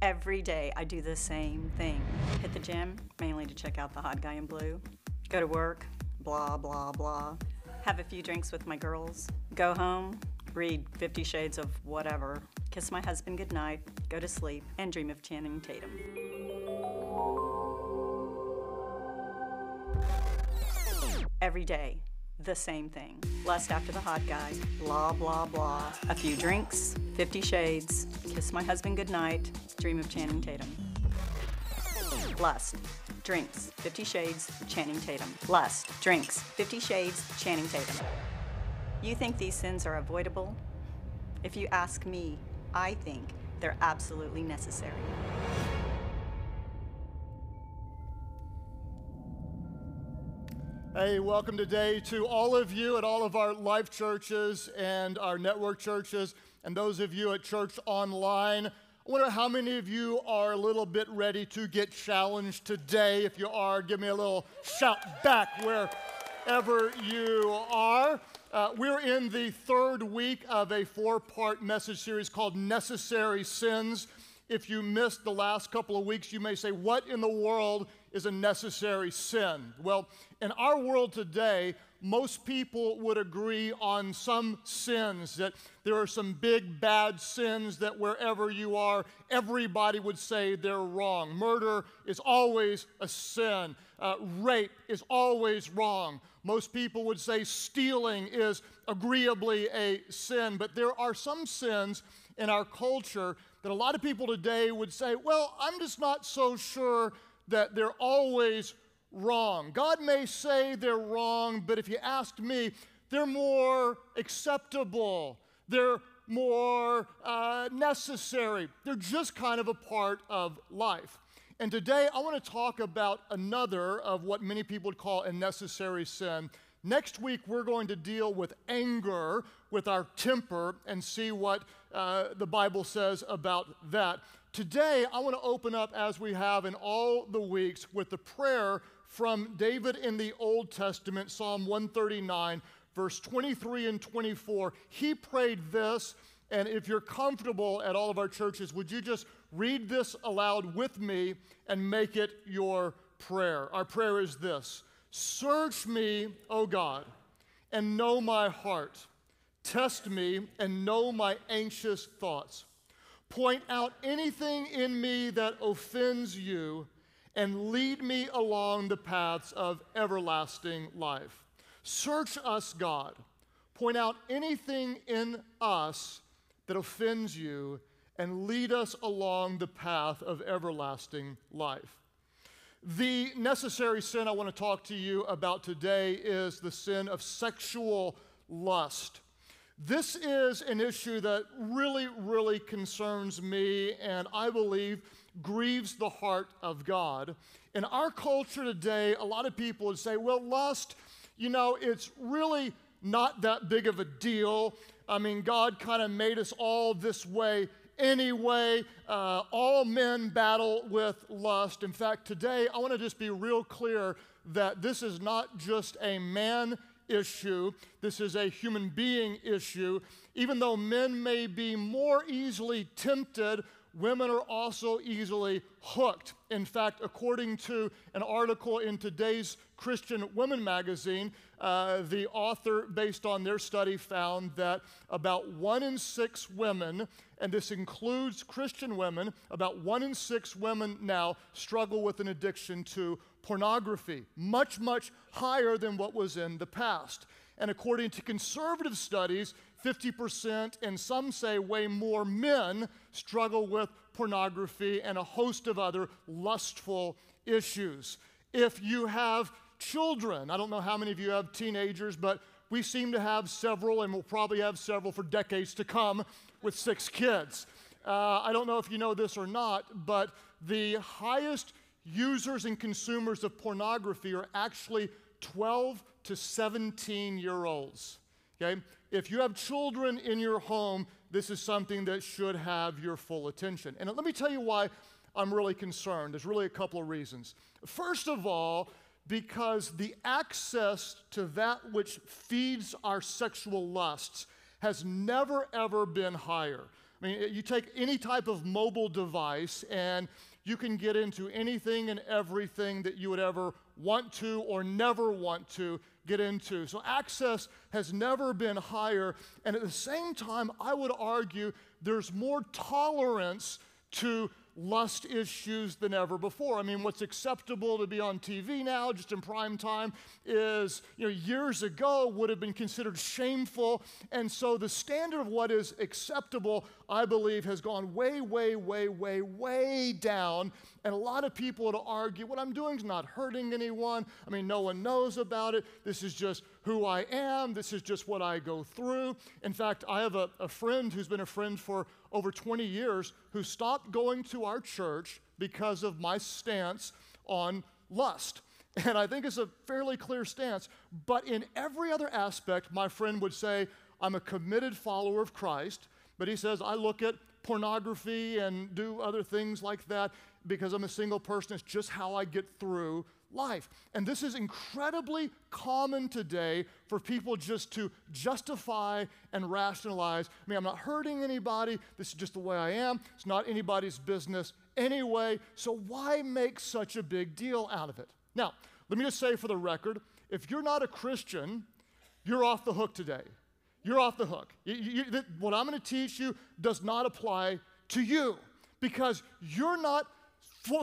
Every day I do the same thing. Hit the gym, mainly to check out the hot guy in blue. Go to work, blah, blah, blah. Have a few drinks with my girls. Go home, read Fifty Shades of whatever. Kiss my husband goodnight, go to sleep, and dream of Channing Tatum. Every day, the same thing. Lust after the hot guy, blah, blah, blah. A few drinks, 50 shades, kiss my husband goodnight, dream of Channing Tatum. Lust, drinks, 50 shades, Channing Tatum. Lust, drinks, 50 shades, Channing Tatum. You think these sins are avoidable? If you ask me, I think they're absolutely necessary. Hey, welcome today to all of you at all of our life churches and our network churches, and those of you at Church Online. I wonder how many of you are a little bit ready to get challenged today. If you are, give me a little shout back wherever you are. Uh, we're in the third week of a four part message series called Necessary Sins. If you missed the last couple of weeks, you may say, What in the world is a necessary sin? Well, in our world today, most people would agree on some sins, that there are some big bad sins that wherever you are, everybody would say they're wrong. Murder is always a sin, uh, rape is always wrong. Most people would say stealing is agreeably a sin, but there are some sins in our culture that a lot of people today would say, well, I'm just not so sure that they're always wrong. God may say they're wrong, but if you asked me, they're more acceptable. They're more uh, necessary. They're just kind of a part of life. And today I want to talk about another of what many people would call a necessary sin. Next week, we're going to deal with anger, with our temper, and see what uh, the Bible says about that. Today, I want to open up, as we have in all the weeks, with the prayer from David in the Old Testament, Psalm 139, verse 23 and 24. He prayed this, and if you're comfortable at all of our churches, would you just read this aloud with me and make it your prayer? Our prayer is this Search me, O God, and know my heart. Test me and know my anxious thoughts. Point out anything in me that offends you and lead me along the paths of everlasting life. Search us, God. Point out anything in us that offends you and lead us along the path of everlasting life. The necessary sin I want to talk to you about today is the sin of sexual lust. This is an issue that really, really concerns me and I believe grieves the heart of God. In our culture today, a lot of people would say, well, lust, you know, it's really not that big of a deal. I mean, God kind of made us all this way anyway. Uh, all men battle with lust. In fact, today I want to just be real clear that this is not just a man issue, this is a human being issue. Even though men may be more easily tempted, women are also easily hooked. In fact, according to an article in today's Christian Women magazine, uh, the author, based on their study, found that about one in six women, and this includes Christian women, about one in six women now struggle with an addiction to pornography, much, much higher than what was in the past. And according to conservative studies, 50%, and some say way more men struggle with pornography and a host of other lustful issues. If you have children, I don't know how many of you have teenagers, but we seem to have several, and we'll probably have several for decades to come with six kids. Uh, I don't know if you know this or not, but the highest users and consumers of pornography are actually 12 to 17 year olds. Okay? If you have children in your home, this is something that should have your full attention. And let me tell you why I'm really concerned. There's really a couple of reasons. First of all, because the access to that which feeds our sexual lusts has never ever been higher. I mean, you take any type of mobile device and you can get into anything and everything that you would ever want to or never want to get into. So access has never been higher. And at the same time, I would argue there's more tolerance to lust issues than ever before. I mean, what's acceptable to be on TV now, just in prime time, is, you know, years ago would have been considered shameful. And so the standard of what is acceptable, I believe, has gone way, way, way, way, way down. And a lot of people would argue what I'm doing is not hurting anyone. I mean, no one knows about it. This is just who I am. This is just what I go through. In fact, I have a, a friend who's been a friend for over 20 years who stopped going to our church because of my stance on lust. And I think it's a fairly clear stance. But in every other aspect, my friend would say, I'm a committed follower of Christ. But he says, I look at pornography and do other things like that because I'm a single person. It's just how I get through life. And this is incredibly common today for people just to justify and rationalize. I mean, I'm not hurting anybody. This is just the way I am. It's not anybody's business anyway. So why make such a big deal out of it? Now, let me just say for the record if you're not a Christian, you're off the hook today. You're off the hook. You, you, what I'm going to teach you does not apply to you because you're not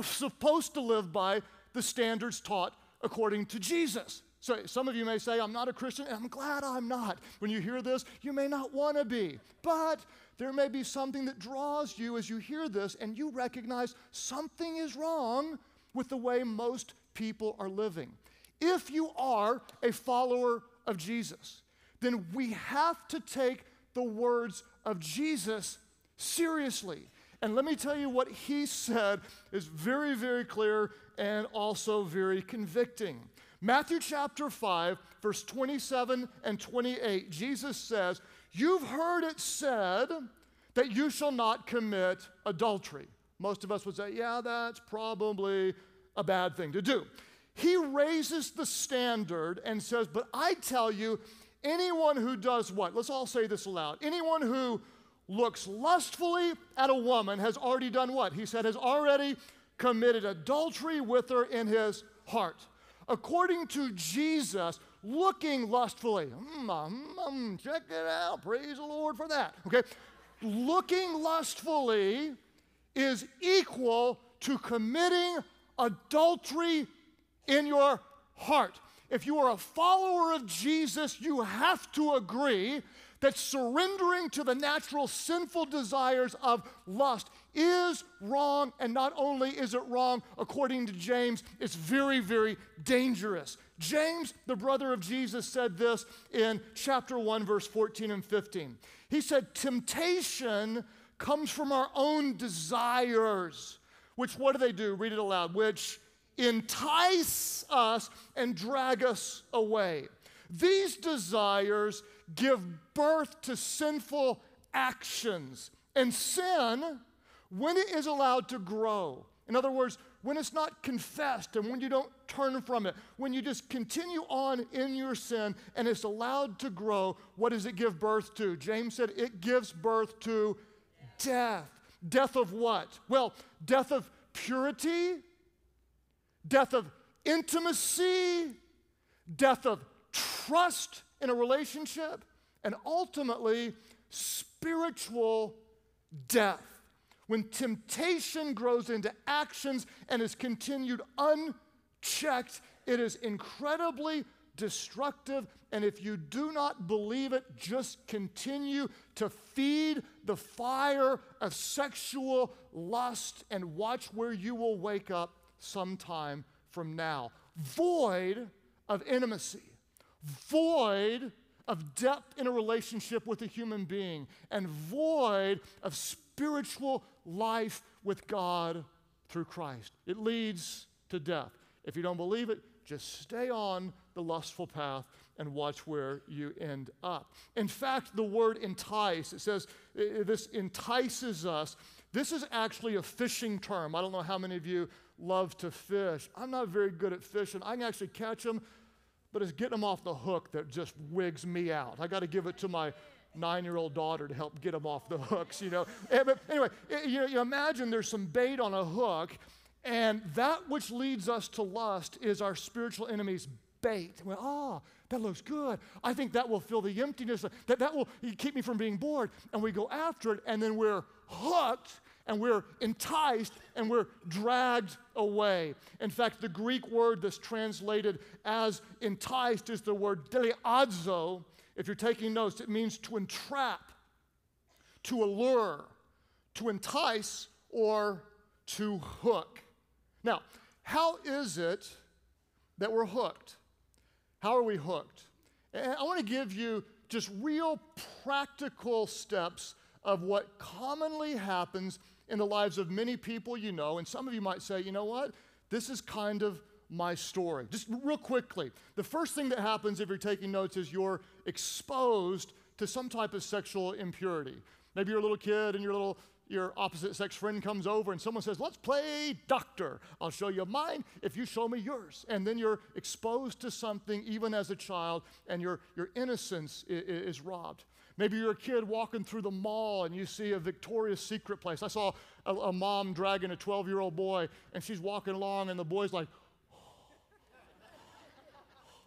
supposed to live by the standards taught according to Jesus. So some of you may say, I'm not a Christian, and I'm glad I'm not. When you hear this, you may not want to be. But there may be something that draws you as you hear this, and you recognize something is wrong with the way most people are living. If you are a follower of Jesus, then we have to take the words of Jesus seriously. And let me tell you what he said is very, very clear and also very convicting. Matthew chapter 5, verse 27 and 28, Jesus says, You've heard it said that you shall not commit adultery. Most of us would say, Yeah, that's probably a bad thing to do. He raises the standard and says, But I tell you, anyone who does what? Let's all say this aloud. Anyone who looks lustfully at a woman has already done what? He said, has already committed adultery with her in his heart. According to Jesus, looking lustfully, mm, mm, mm, check it out, praise the Lord for that. Okay, looking lustfully is equal to committing adultery in your heart. If you are a follower of Jesus, you have to agree that surrendering to the natural sinful desires of lust is wrong. And not only is it wrong, according to James, it's very, very dangerous. James, the brother of Jesus, said this in chapter 1, verse 14 and 15. He said, Temptation comes from our own desires, which what do they do? Read it aloud, which entice us and drag us away. These desires give birth to sinful actions. And sin, when it is allowed to grow, in other words, when it's not confessed and when you don't turn from it, when you just continue on in your sin and it's allowed to grow, what does it give birth to? James said it gives birth to death. Death of what? Well, death of purity, death of intimacy, death of trust in a relationship, and ultimately spiritual death. When temptation grows into actions and is continued unchecked, it is incredibly destructive. And if you do not believe it, just continue to feed the fire of sexual lust and watch where you will wake up sometime from now. Void of intimacy void of depth in a relationship with a human being and void of spiritual life with God through Christ. It leads to death. If you don't believe it, just stay on the lustful path and watch where you end up. In fact, the word entice, it says this entices us. This is actually a fishing term. I don't know how many of you love to fish. I'm not very good at fishing. I can actually catch them but it's getting them off the hook that just wigs me out. I got to give it to my nine-year-old daughter to help get them off the hooks, you know. Eh, anyway, eh, you, you imagine there's some bait on a hook, and that which leads us to lust is our spiritual enemy's bait. Well, oh, that looks good. I think that will fill the emptiness. That, that will keep me from being bored. And we go after it, and then we're hooked and we're enticed and we're dragged away. In fact, the Greek word that's translated as enticed is the word deleazo. If you're taking notes, it means to entrap, to allure, to entice, or to hook. Now, how is it that we're hooked? How are we hooked? And I want to give you just real practical steps of what commonly happens in the lives of many people you know. And some of you might say, you know what? This is kind of my story. Just real quickly, the first thing that happens if you're taking notes is you're exposed to some type of sexual impurity. Maybe you're a little kid and your little your opposite sex friend comes over and someone says, Let's play doctor. I'll show you mine if you show me yours. And then you're exposed to something even as a child, and your, your innocence is, is robbed. Maybe you're a kid walking through the mall and you see a Victoria's Secret place. I saw a, a mom dragging a 12 year old boy, and she's walking along, and the boy's like,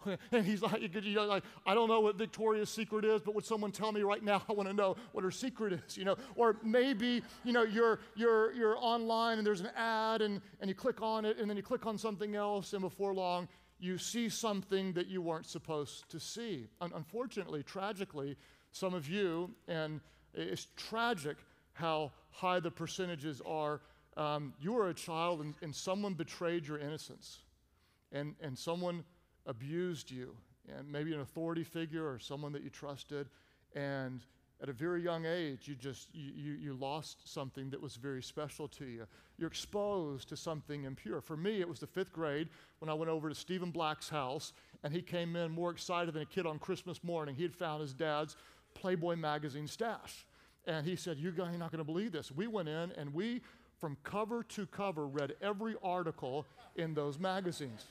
and he's like, you know, like, I don't know what Victoria's secret is, but would someone tell me right now? I want to know what her secret is, you know. Or maybe, you know, you're, you're, you're online and there's an ad and, and you click on it and then you click on something else and before long you see something that you weren't supposed to see. Un- unfortunately, tragically, some of you, and it's tragic how high the percentages are. Um, you were a child and, and someone betrayed your innocence, and, and someone abused you, and maybe an authority figure or someone that you trusted, and at a very young age, you just you, you, you, lost something that was very special to you. You're exposed to something impure. For me, it was the fifth grade when I went over to Stephen Black's house, and he came in more excited than a kid on Christmas morning. He had found his dad's Playboy magazine stash. And he said, You're not going to believe this. We went in and we, from cover to cover, read every article in those magazines.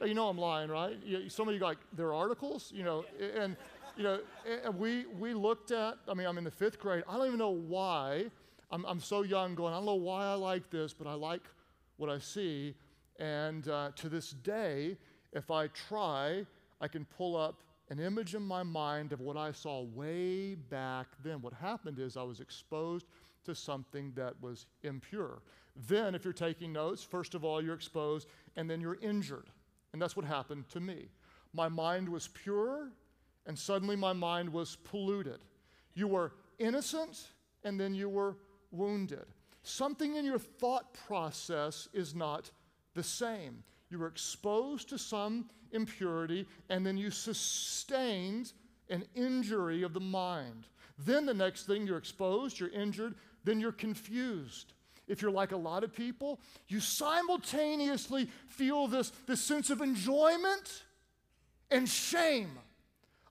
Now, you know I'm lying, right? some of you like, there are articles, you know, and, you know, and we, we looked at, I mean, I'm in the fifth grade. I don't even know why. I'm, I'm so young going, I don't know why I like this, but I like what I see. And uh, to this day, if I try, I can pull up an image in my mind of what I saw way back then. What happened is I was exposed to something that was impure. Then, if you're taking notes, first of all, you're exposed and then you're injured. And that's what happened to me. My mind was pure, and suddenly my mind was polluted. You were innocent, and then you were wounded. Something in your thought process is not the same. You were exposed to some impurity, and then you sustained an injury of the mind. Then the next thing, you're exposed, you're injured, then you're confused. If you're like a lot of people, you simultaneously feel this, this sense of enjoyment and shame.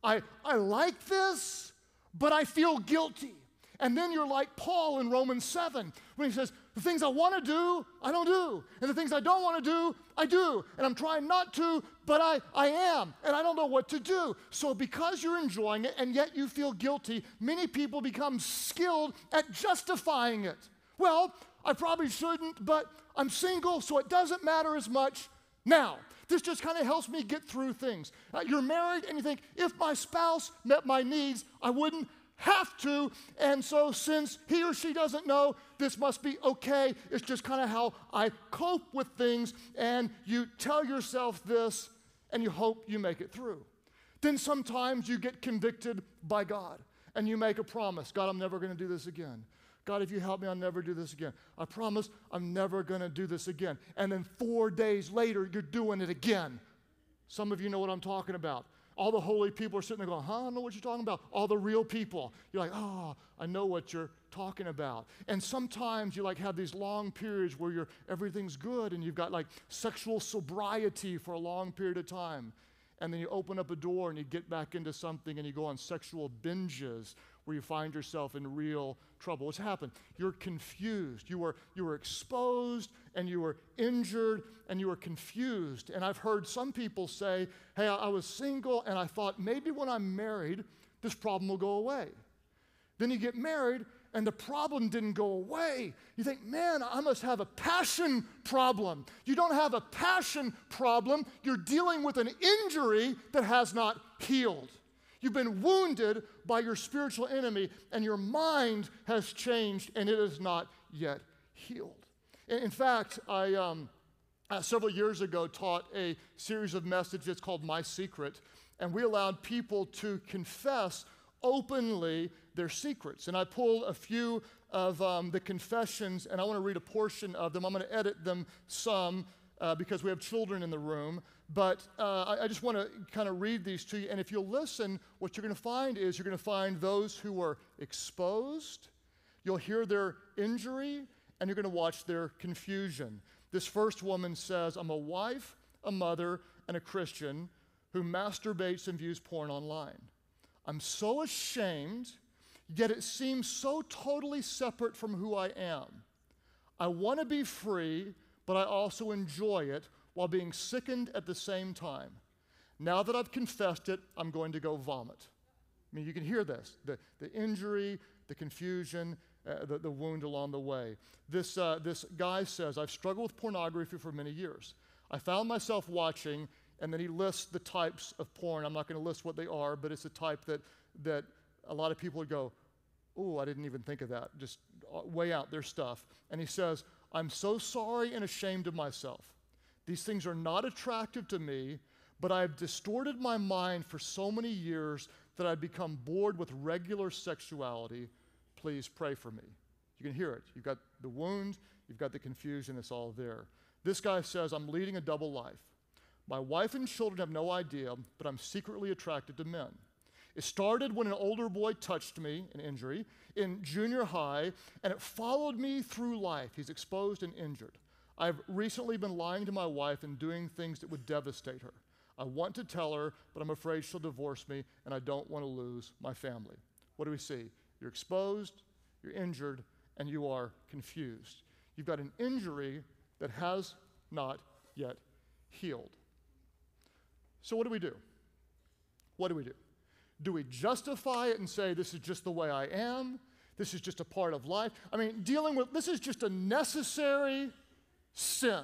I, I like this, but I feel guilty. And then you're like Paul in Romans 7 when he says, The things I want to do, I don't do. And the things I don't want to do, I do. And I'm trying not to, but I, I am. And I don't know what to do. So because you're enjoying it and yet you feel guilty, many people become skilled at justifying it. Well, I probably shouldn't, but I'm single, so it doesn't matter as much now. This just kind of helps me get through things. Uh, you're married and you think, if my spouse met my needs, I wouldn't have to. And so, since he or she doesn't know, this must be okay. It's just kind of how I cope with things. And you tell yourself this, and you hope you make it through. Then sometimes you get convicted by God, and you make a promise God, I'm never going to do this again. God, if you help me, I'll never do this again. I promise I'm never going to do this again. And then four days later, you're doing it again. Some of you know what I'm talking about. All the holy people are sitting there going, huh, I don't know what you're talking about. All the real people. You're like, oh, I know what you're talking about. And sometimes you like have these long periods where you're everything's good and you've got like sexual sobriety for a long period of time. And then you open up a door and you get back into something and you go on sexual binges where you find yourself in real trouble. What's happened? You're confused. You were, you were exposed and you were injured and you were confused. And I've heard some people say, hey, I, I was single and I thought maybe when I'm married, this problem will go away. Then you get married, and the problem didn't go away. You think, man, I must have a passion problem. You don't have a passion problem, you're dealing with an injury that has not healed. You've been wounded by your spiritual enemy, and your mind has changed, and it is not yet healed. In, fact, I. Um, uh, several years ago taught a series of messages called My Secret, and we allowed people to confess openly their secrets. And I pulled a few of um, the confessions, and I want to read a portion of them. I'm going to edit them some uh, because we have children in the room. But uh, I, I, just want to kind of read these to you. And if you'll listen, what you're going to find is you're going to find those who were exposed, you'll hear their injury, and you're going to watch their confusion. This first woman says, I'm a wife, a mother, and a Christian who masturbates and views porn online. I'm so ashamed, yet it seems so totally separate from who I am. I want to be free, but I also enjoy it while being sickened at the same time. Now that I've confessed it, I'm going to go vomit. I mean, you can hear this the, the injury, the confusion, uh, the, the wound along the way. This, uh, this guy says, I've struggled with pornography for many years. I found myself watching and then he lists the types of porn. I'm not going to list what they are, but it's a type that, that a lot of people would go, Oh, I didn't even think of that. Just uh, weigh out their stuff. And he says, I'm so sorry and ashamed of myself. These things are not attractive to me, but I've distorted my mind for so many years that I've become bored with regular sexuality. Please pray for me. You can hear it. You've got the wound, you've got the confusion, it's all there. This guy says, I'm leading a double life. My wife and children have no idea, but I'm secretly attracted to men. It started when an older boy touched me, an injury, in junior high, and it followed me through life. He's exposed and injured. I've recently been lying to my wife and doing things that would devastate her. I want to tell her, but I'm afraid she'll divorce me, and I don't want to lose my family. What do we see? You're exposed, you're injured, and you are confused. You've got an injury that has not yet healed. So, what do we do? What do we do? Do we justify it and say, this is just the way I am? This is just a part of life? I mean, dealing with this is just a necessary sin.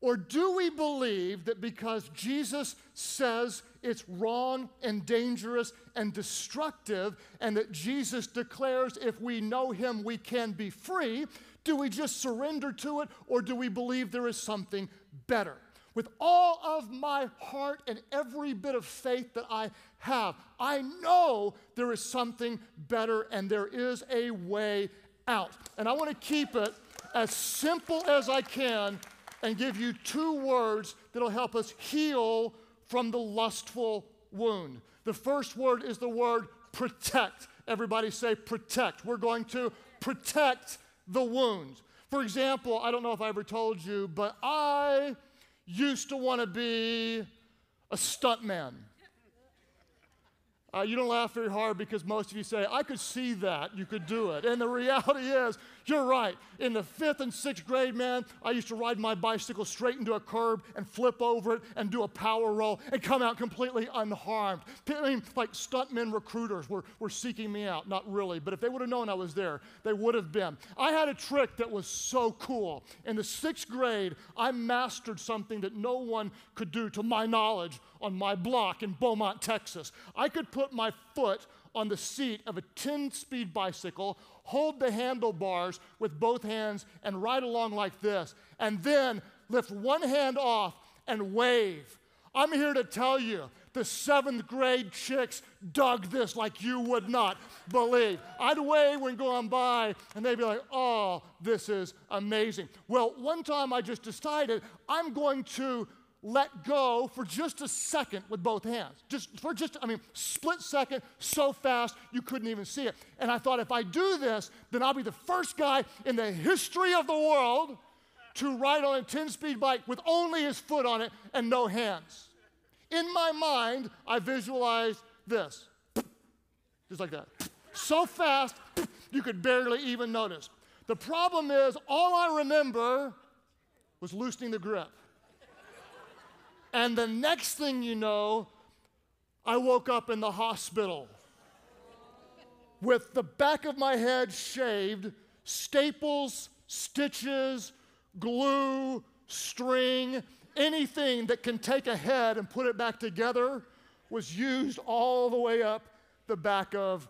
Or do we believe that because Jesus says it's wrong and dangerous and destructive, and that Jesus declares if we know him, we can be free, do we just surrender to it, or do we believe there is something better? With all of my heart and every bit of faith that I have. I know there is something better and there is a way out. And I want to keep it as simple as I can and give you two words that'll help us heal from the lustful wound. The first word is the word protect. Everybody say protect. We're going to protect the wound. For example, I don't know if I ever told you, but I used to want to be a stuntman. Uh, you don't laugh very hard because most of you say, I could see that. You could do it. And the reality is, you're right. In the fifth and sixth grade, man, I used to ride my bicycle straight into a curb and flip over it and do a power roll and come out completely unharmed. I mean, like stuntmen recruiters were, were seeking me out. Not really, but if they would have known I was there, they would have been. I had a trick that was so cool. In the sixth grade, I mastered something that no one could do, to my knowledge, on my block in Beaumont, Texas. I could put my foot on the seat of a 10 speed bicycle, hold the handlebars with both hands, and ride along like this, and then lift one hand off and wave. I'm here to tell you the seventh grade chicks dug this like you would not believe. I'd wave when going by, and they'd be like, oh, this is amazing. Well, one time I just decided I'm going to let go for just a second with both hands. Just for just, I mean, split second, so fast you couldn't even see it. And I thought if I do this, then I'll be the first guy in the history of the world to ride on a 10 speed bike with only his foot on it and no hands. In my mind, I visualized this just like that. So fast, you could barely even notice. The problem is, all I remember was loosening the grip. And the next thing you know, I woke up in the hospital. with the back of my head shaved, staples, stitches, glue, string, anything that can take a head and put it back together was used all the way up the back of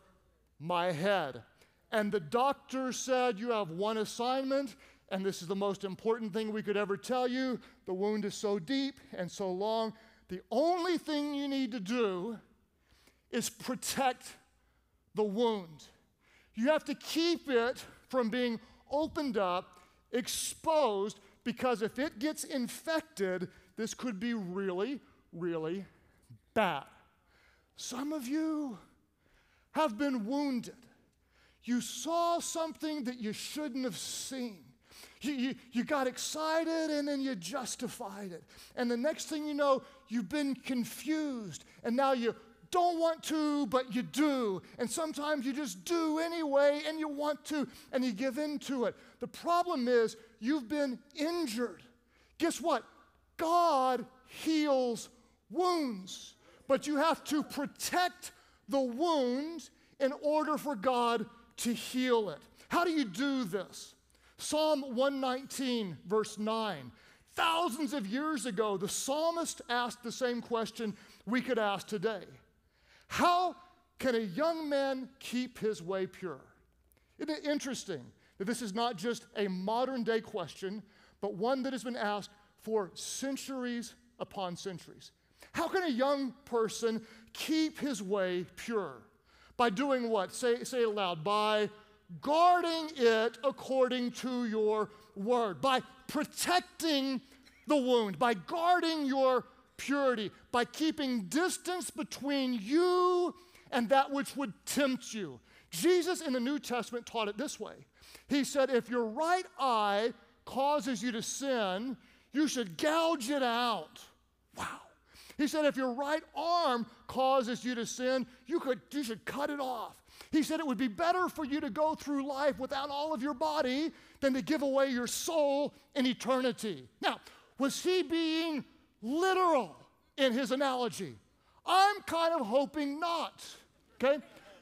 my head. And the doctor said, You have one assignment, and this is the most important thing we could ever tell you. The wound is so deep and so long. The only thing you need to do is protect the wound. You have to keep it from being opened up, exposed, because if it gets infected, this could be really, really bad. Some of you have been wounded. You saw something that you shouldn't have seen. You, you, you, got excited and then you justified it. And the next thing you know, you've been confused. And now you don't want to, but you do. And sometimes you just do anyway and you want to and you give in to it. The problem is you've been injured. Guess what? God heals wounds, but you have to protect the wound in order for God to heal it. How do you do this? Psalm 119, verse 9. Thousands of years ago, the psalmist asked the same question we could ask today How can a young man keep his way pure? Isn't it interesting that this is not just a modern day question, but one that has been asked for centuries upon centuries? How can a young person keep his way pure? By doing what? Say, say it aloud. By guarding it according to your word, by protecting the wound, by guarding your purity, by keeping distance between you and that which would tempt you. Jesus in the New Testament taught it this way He said, If your right eye causes you to sin, you should gouge it out. Wow. He said, if your right arm causes you to sin, you, could, you should cut it off. He said it would be better for you to go through life without all of your body than to give away your soul in eternity. Now, was he being literal in his analogy? I'm kind of hoping not, okay?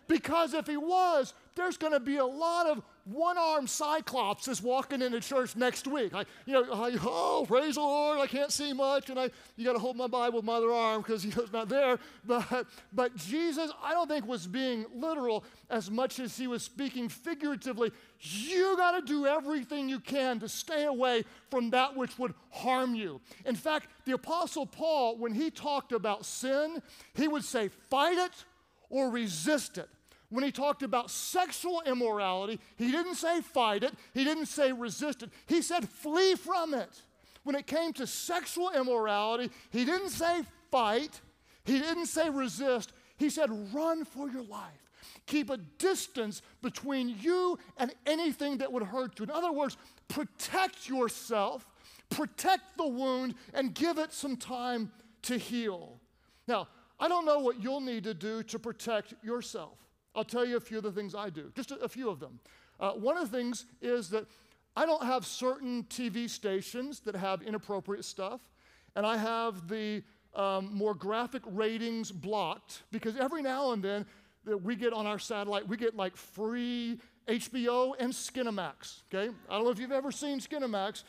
Because if he was, there's going to be a lot of one-armed cyclops is walking into church next week. I, you know, I, oh, praise the Lord, I can't see much, and I, you got to hold my Bible with my other arm because he's not there. But, but Jesus, I don't think was being literal as much as he was speaking figuratively. You got to do everything you can to stay away from that which would harm you. In fact, the Apostle Paul, when he talked about sin, he would say, fight it or resist it when he talked about sexual immorality, he didn't say fight it, he didn't say resist it, he said flee from it. When it came to sexual immorality, he didn't say fight, he didn't say resist, he said run for your life. Keep a distance between you and anything that would hurt you. In other words, protect yourself, protect the wound, and give it some time to heal. Now, I don't know what you'll need to do to protect yourself. I'll tell you a few of the things I do, just a, a few of them. Uh, one of the things is that I don't have certain TV stations that have inappropriate stuff, and I have the um, more graphic ratings blocked because every now and then that we get on our satellite, we get like free HBO and Skinamax. Okay, I don't know if you've ever seen Skinamax,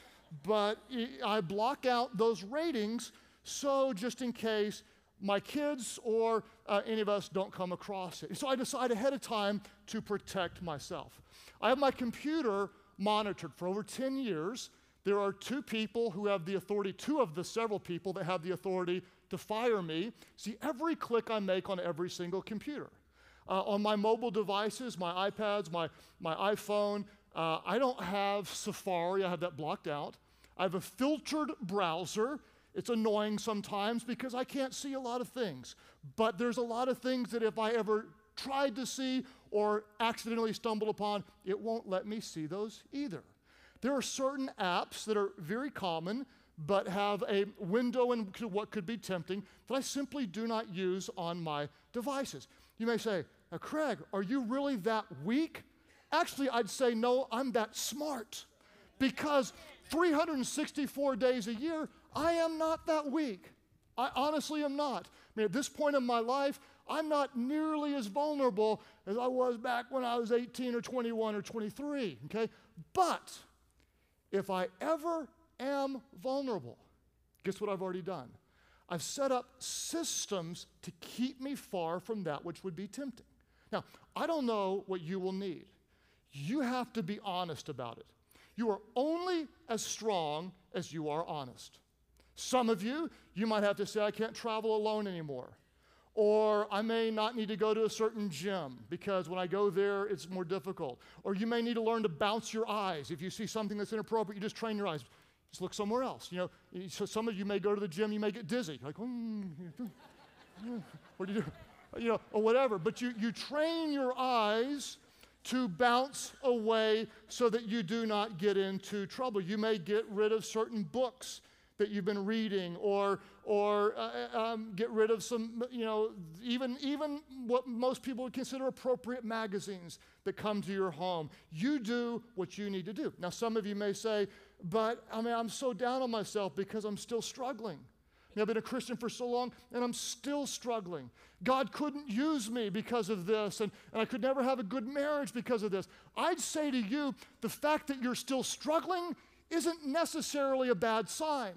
but I block out those ratings so just in case my kids or uh, any of us don't come across it. So I decide ahead of time to protect myself. I have my computer monitored for over 10 years. There are two people who have the authority, two of the several people that have the authority to fire me. See every click I make on every single computer. Uh, on my mobile devices, my iPads, my, my iPhone, uh, I don't have Safari, I have that blocked out. I have a filtered browser it's annoying sometimes because I can't see a lot of things. But there's a lot of things that if I ever tried to see or accidentally stumbled upon, it won't let me see those either. There are certain apps that are very common but have a window into what could be tempting that I simply do not use on my devices. You may say, Craig, are you really that weak? Actually, I'd say, no, I'm that smart. Because 364 days a year, I am not that weak. I honestly am not. I mean, at this point in my life, I'm not nearly as vulnerable as I was back when I was 18 or 21 or 23, okay? But if I ever am vulnerable, guess what I've already done? I've set up systems to keep me far from that which would be tempting. Now, I don't know what you will need. You have to be honest about it. You are only as strong as you are honest. Some of you, you might have to say, I can't travel alone anymore. Or I may not need to go to a certain gym because when I go there, it's more difficult. Or you may need to learn to bounce your eyes. If you see something that's inappropriate, you just train your eyes. Just look somewhere else. You know, so some of you may go to the gym, you may get dizzy. Like, mm, what do you do? You know, or whatever. But you, you train your eyes to bounce away so that you do not get into trouble. You may get rid of certain books that you've been reading or, or uh, uh, um, get rid of some, you know, even, even what most people would consider appropriate magazines that come to your home. You do what you need to do. Now, some of you may say, but I mean, I'm so down on myself because I'm still struggling. I have been a Christian for so long and I'm still struggling. God couldn't use me because of this, and, and I could never have a good marriage because of this. I'd say to you, the fact that you're still struggling isn't necessarily a bad sign.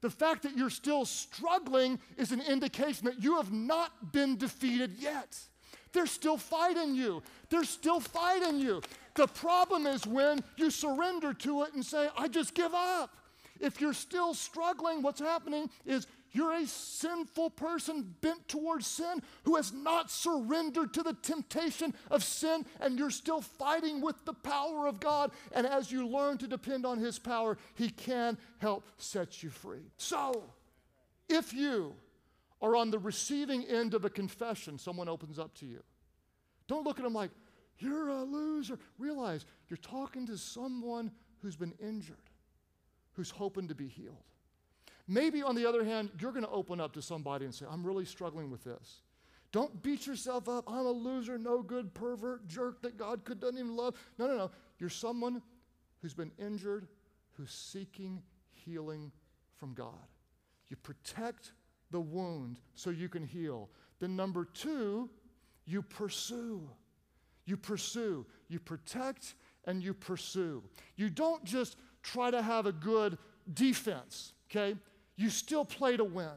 The fact that you're still struggling is an indication that you have not been defeated yet. They're still fighting you. They're still fighting you. The problem is when you surrender to it and say, I just give up. If you're still struggling, what's happening is you're a sinful person bent towards sin who has not surrendered to the temptation of sin, and you're still fighting with the power of God. And as you learn to depend on His power, He can help set you free. So, if you are on the receiving end of a confession someone opens up to you, don't look at them like, you're a loser. Realize you're talking to someone who's been injured, who's hoping to be healed. Maybe, on the other hand, you're going to open up to somebody and say, I'm really struggling with this. Don't beat yourself up. I'm a loser, no good, pervert, jerk that God could doesn't even love. No, no, no. You're someone who's been injured, who's seeking healing from God. You protect the wound so you can heal. Then, number two, you pursue. You pursue. You protect and you pursue. You don't just try to have a good defense, okay? You still play to win.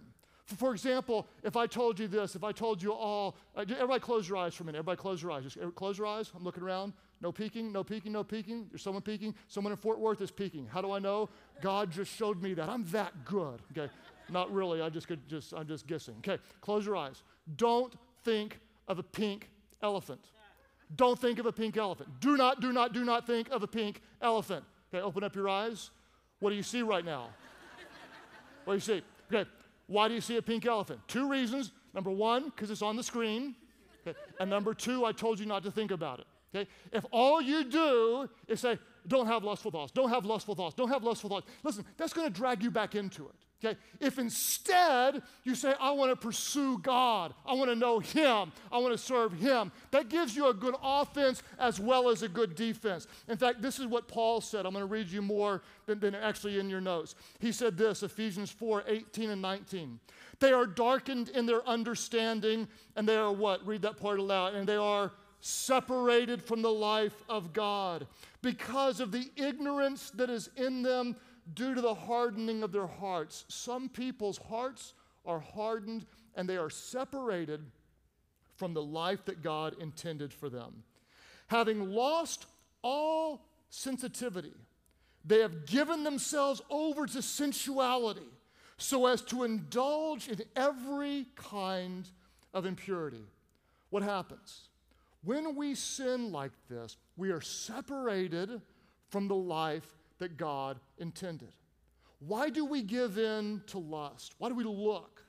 For example, if I told you this, if I told you all, uh, everybody close your eyes for a minute. Everybody close your eyes. Just close your eyes. I'm looking around. No peeking, no peeking, no peeking. There's someone peeking. Someone in Fort Worth is peeking. How do I know? God just showed me that. I'm that good. Okay. Not really. I just could just, I'm just guessing. Okay. Close your eyes. Don't think of a pink elephant. Don't think of a pink elephant. Do not, do not, do not think of a pink elephant. Okay. Open up your eyes. What do you see right now? What do you see? Okay, why do you see a pink elephant? Two reasons. Number one, because it's on the screen. Okay? And number two, I told you not to think about it. Okay? If all you do is say, don't have lustful thoughts, don't have lustful thoughts, don't have lustful thoughts, listen, that's going to drag you back into it. Okay? If instead you say, I want to pursue God, I want to know Him, I want to serve Him, that gives you a good offense as well as a good defense. In fact, this is what Paul said. I'm going to read you more than, than actually in your notes. He said this Ephesians 4 18 and 19. They are darkened in their understanding, and they are what? Read that part aloud. And they are separated from the life of God because of the ignorance that is in them due to the hardening of their hearts. Some people's hearts are hardened and they are separated from the life that God intended for them. Having lost all sensitivity, they have given themselves over to sensuality so as to indulge in every kind of impurity. What happens? When we sin like this, we are separated from the life that God intended. Why do we give in to lust? Why do we look?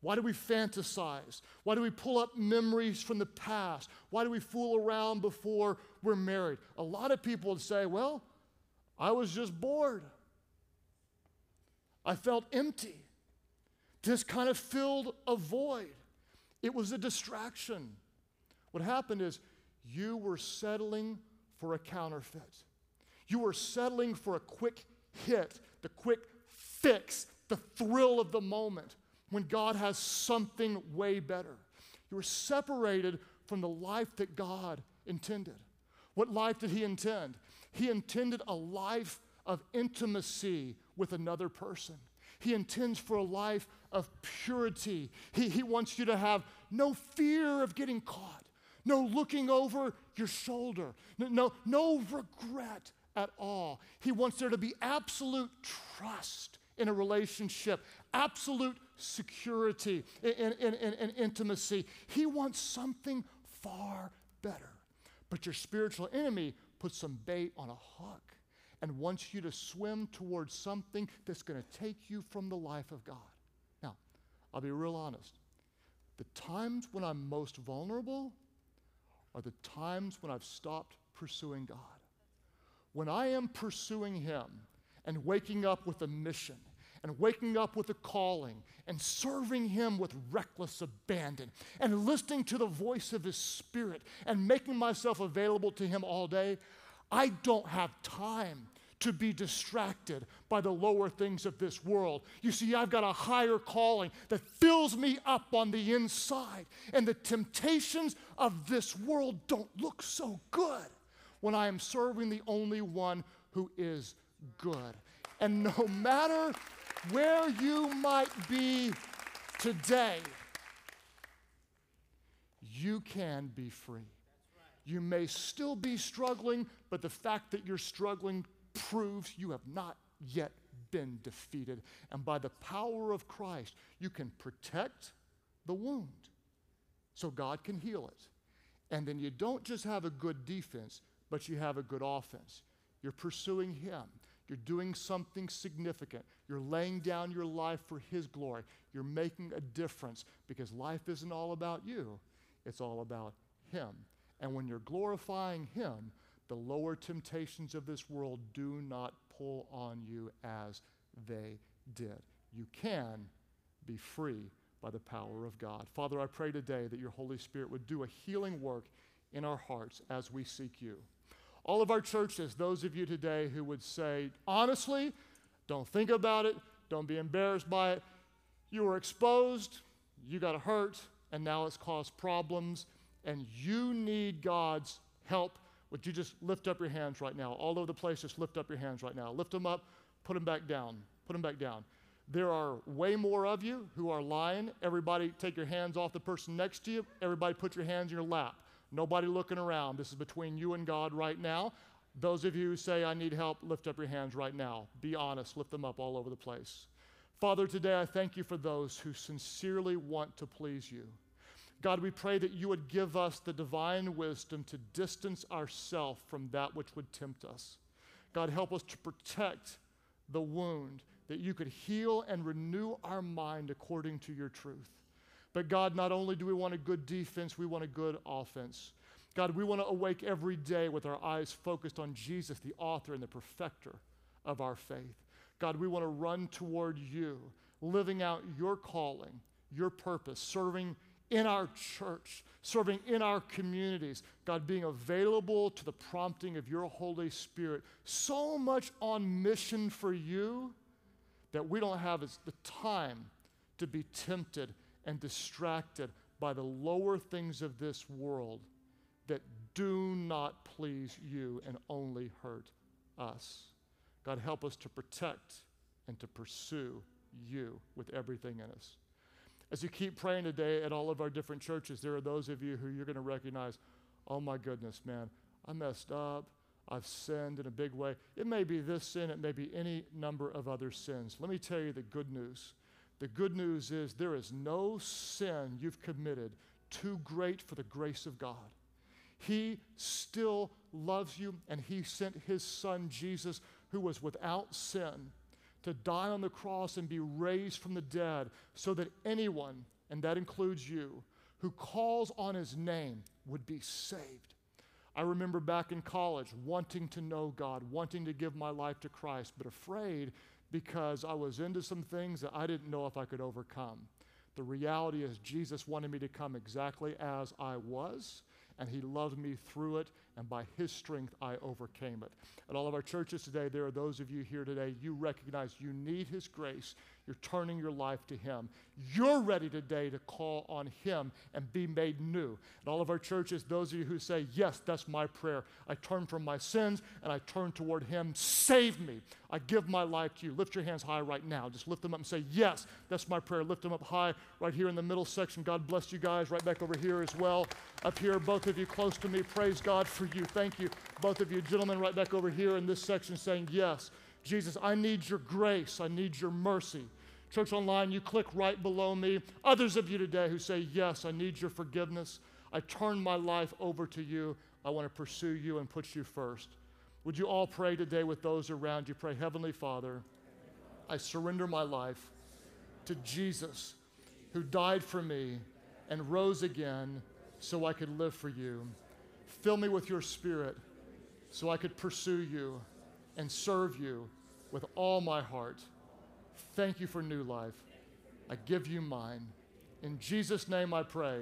Why do we fantasize? Why do we pull up memories from the past? Why do we fool around before we're married? A lot of people would say, Well, I was just bored. I felt empty. This kind of filled a void. It was a distraction. What happened is you were settling for a counterfeit. You are settling for a quick hit, the quick fix, the thrill of the moment when God has something way better. You were separated from the life that God intended. What life did He intend? He intended a life of intimacy with another person. He intends for a life of purity. He, he wants you to have no fear of getting caught, no looking over your shoulder, no, no regret at all. He wants there to be absolute trust in a relationship, absolute security in, in, in intimacy. He wants something far better. But your spiritual enemy puts some bait on a hook and wants you to swim towards something that's going to take you from the life of God. Now, I'll be real honest. The times when I'm most vulnerable are the times when I've stopped pursuing God. When I am pursuing Him and waking up with a mission and waking up with a calling and serving Him with reckless abandon and listening to the voice of His Spirit and making myself available to Him all day, I don't have time to be distracted by the lower things of this world. You see, I've got a higher calling that fills me up on the inside, and the temptations of this world don't look so good when I am serving the only one who is good. And no matter where you might be today, you can be free. You may still be struggling, but the fact that you're struggling proves you have not yet been defeated. And by the power of Christ, you can protect the wound so God can heal it. And then you don't just have a good defense, but you have a good offense. You're pursuing Him. You're doing something significant. You're laying down your life for His glory. You're making a difference because life isn't all about you, it's all about Him. And when you're glorifying Him, the lower temptations of this world do not pull on you as they did. You can be free by the power of God. Father, I pray today that your Holy Spirit would do a healing work in our hearts as we seek you. All of our churches, those of you today who would say, honestly, don't think about it, don't be embarrassed by it. You were exposed, you got hurt, and now it's caused problems, and you need God's help would you just lift up your hands right now? All over the place, just lift up your hands right now. Lift them up, put them back down. Put them back down. There are way more of you who are lying. Everybody, take your hands off the person next to you. Everybody, put your hands in your lap. Nobody looking around. This is between you and God right now. Those of you who say, I need help, lift up your hands right now. Be honest, lift them up all over the place. Father, today I thank you for those who sincerely want to please you. God, we pray that you would give us the divine wisdom to distance ourselves from that which would tempt us. God, help us to protect the wound, that you could heal and renew our mind according to your truth. But God, not only do we want a good defense, we want a good offense. God, we want to awake every day with our eyes focused on Jesus, the author and the perfecter of our faith. God, we want to run toward you, living out your calling, your purpose, serving in our church, serving in our communities, God, being available to the prompting of your Holy Spirit, so much on mission for you that we don't have the time to be tempted and distracted by the lower things of this world that do not please you and only hurt us. God, help us to protect and to pursue you with everything in us. As you keep praying today at all of our different churches, there are those of you who you're going to recognize, oh my goodness, man, I messed up. I've sinned in a big way. It may be this sin, it may be any number of other sins. Let me tell you the good news. The good news is there is no sin you've committed too great for the grace of God. He still loves you, and He sent His Son Jesus, who was without sin to die on the cross and be raised from the dead so that anyone, and that includes you, who calls on his name would be saved. I remember back in college wanting to know God, wanting to give my life to Christ, but afraid because I was into some things that I didn't know if I could overcome. The reality is, Jesus wanted me to come exactly as I was and He loved me through it, and by His strength, I overcame it. At all of our churches today, there are those of you here today, you recognize you need His grace, You're turning your life to Him. You're ready today to call on Him and be made new. And all of our churches, those of you who say, Yes, that's my prayer. I turn from my sins and I turn toward Him. Save me. I give my life to you. Lift your hands high right now. Just lift them up and say, Yes, that's my prayer. Lift them up high right here in the middle section. God bless you guys. Right back over here as well. Up here, both of you close to me. Praise God for you. Thank you. Both of you gentlemen right back over here in this section saying, Yes, Jesus, I need your grace. I need your mercy. Church Online, you click right below me. Others of you today who say, Yes, I need your forgiveness. I turn my life over to you. I want to pursue you and put you first. Would you all pray today with those around you? Pray, Heavenly Father, I surrender my life to Jesus, who died for me and rose again so I could live for you. Fill me with your spirit so I could pursue you and serve you with all my heart. Thank you for new life. I give you mine. In Jesus' name I pray.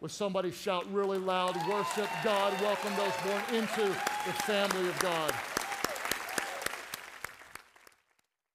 Will somebody shout really loud, worship God, welcome those born into the family of God.